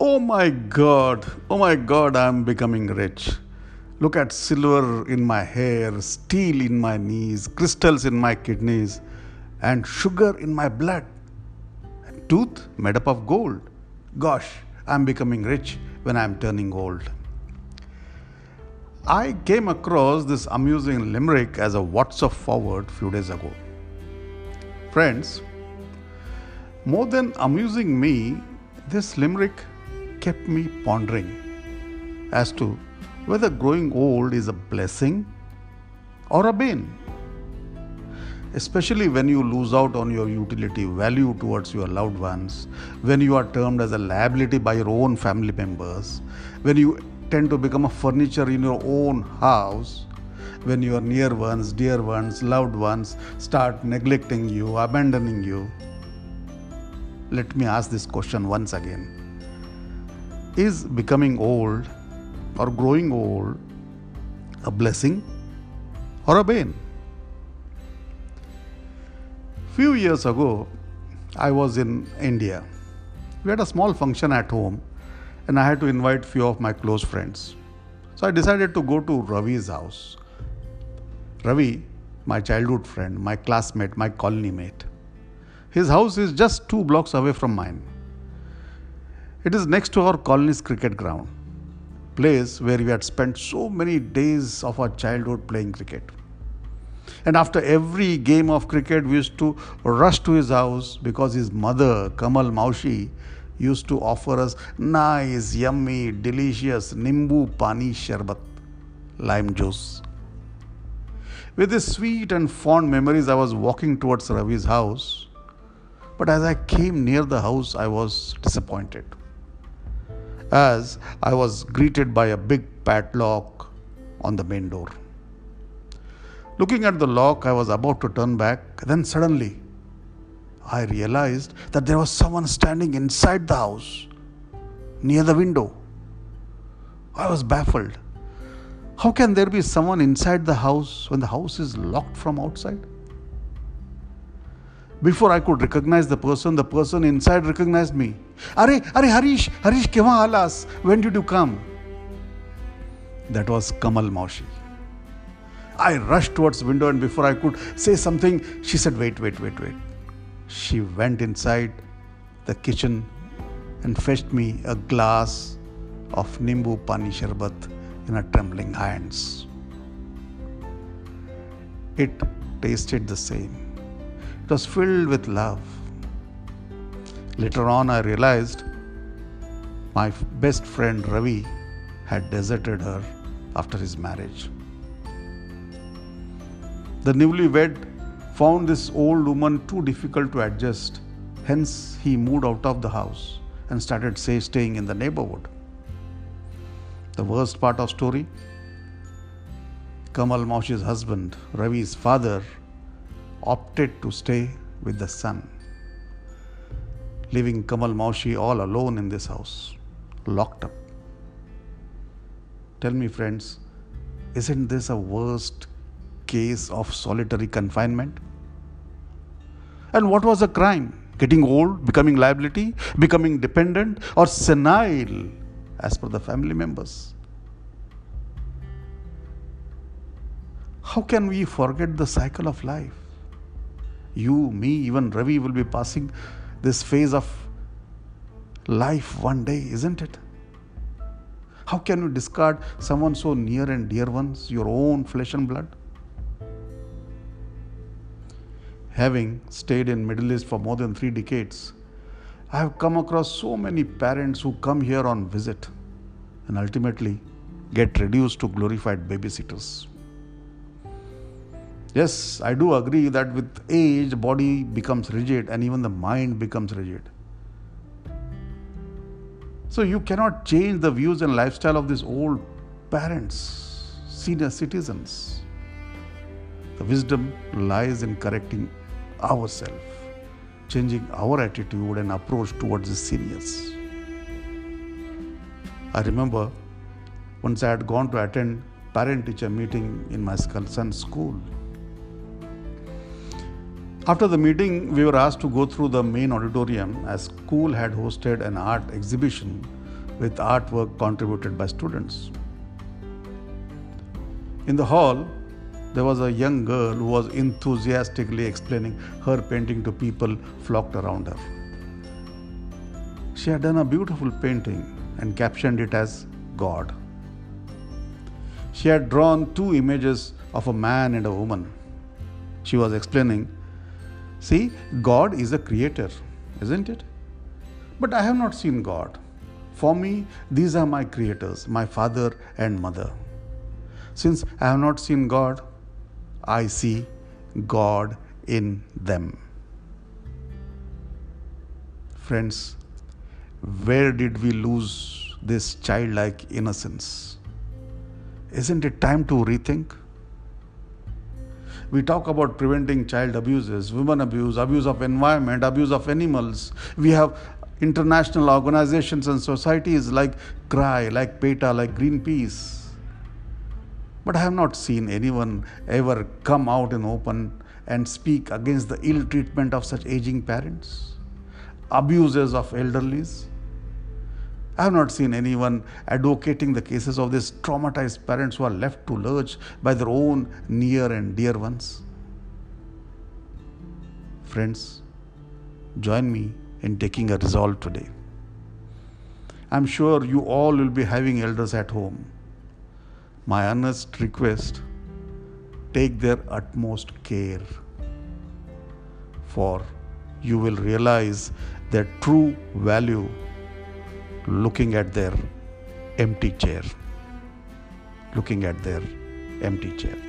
Oh my God, oh my God, I'm becoming rich. Look at silver in my hair, steel in my knees, crystals in my kidneys, and sugar in my blood. And tooth made up of gold. Gosh, I'm becoming rich when I'm turning old. I came across this amusing limerick as a WhatsApp forward few days ago. Friends, more than amusing me, this limerick kept me pondering as to whether growing old is a blessing or a bane. Especially when you lose out on your utility value towards your loved ones, when you are termed as a liability by your own family members, when you tend to become a furniture in your own house, when your near ones, dear ones, loved ones start neglecting you, abandoning you. Let me ask this question once again is becoming old or growing old a blessing or a bane? Few years ago, I was in India. We had a small function at home and I had to invite few of my close friends. So I decided to go to Ravi's house. Ravi, my childhood friend, my classmate, my colony mate. His house is just two blocks away from mine. It is next to our colony's cricket ground, place where we had spent so many days of our childhood playing cricket. And after every game of cricket, we used to rush to his house because his mother, Kamal Maushi, used to offer us nice, yummy, delicious Nimbu Pani Sharbat, lime juice. With these sweet and fond memories, I was walking towards Ravi's house. But as I came near the house, I was disappointed as I was greeted by a big padlock on the main door. Looking at the lock, I was about to turn back, then suddenly I realized that there was someone standing inside the house near the window. I was baffled. How can there be someone inside the house when the house is locked from outside? Before I could recognize the person, the person inside recognized me. Are, are Harish, Harish, keva alas? When did you come? That was Kamal Maushi. I rushed towards the window and before I could say something, she said, Wait, wait, wait, wait. She went inside the kitchen and fetched me a glass of Nimbu Pani Sharbat in her trembling hands. It tasted the same it was filled with love. Later on, I realized my best friend Ravi had deserted her after his marriage. The newlywed found this old woman too difficult to adjust, hence, he moved out of the house and started say, staying in the neighborhood. The worst part of story Kamal Maushi's husband, Ravi's father, opted to stay with the son, leaving Kamal Maushi all alone in this house, locked up. Tell me, friends, isn't this a worst case of solitary confinement? And what was the crime? Getting old, becoming liability, becoming dependent, or senile as per the family members? How can we forget the cycle of life? You, me, even Ravi will be passing this phase of life one day, isn't it? How can you discard someone so near and dear ones, your own flesh and blood? Having stayed in Middle East for more than three decades, I have come across so many parents who come here on visit and ultimately get reduced to glorified babysitters. Yes, I do agree that with age, body becomes rigid and even the mind becomes rigid. So you cannot change the views and lifestyle of these old parents, senior citizens. The wisdom lies in correcting ourselves, changing our attitude and approach towards the seniors. I remember once I had gone to attend parent teacher meeting in my son's school after the meeting, we were asked to go through the main auditorium as school had hosted an art exhibition with artwork contributed by students. In the hall, there was a young girl who was enthusiastically explaining her painting to people flocked around her. She had done a beautiful painting and captioned it as God. She had drawn two images of a man and a woman. She was explaining, See, God is a creator, isn't it? But I have not seen God. For me, these are my creators, my father and mother. Since I have not seen God, I see God in them. Friends, where did we lose this childlike innocence? Isn't it time to rethink? We talk about preventing child abuses, women abuse, abuse of environment, abuse of animals. We have international organizations and societies like CRY, like PETA, like Greenpeace. But I have not seen anyone ever come out in open and speak against the ill treatment of such aging parents, abuses of elderlies. I have not seen anyone advocating the cases of these traumatized parents who are left to lurch by their own near and dear ones. Friends, join me in taking a resolve today. I'm sure you all will be having elders at home. My earnest request take their utmost care, for you will realize their true value looking at their empty chair. Looking at their empty chair.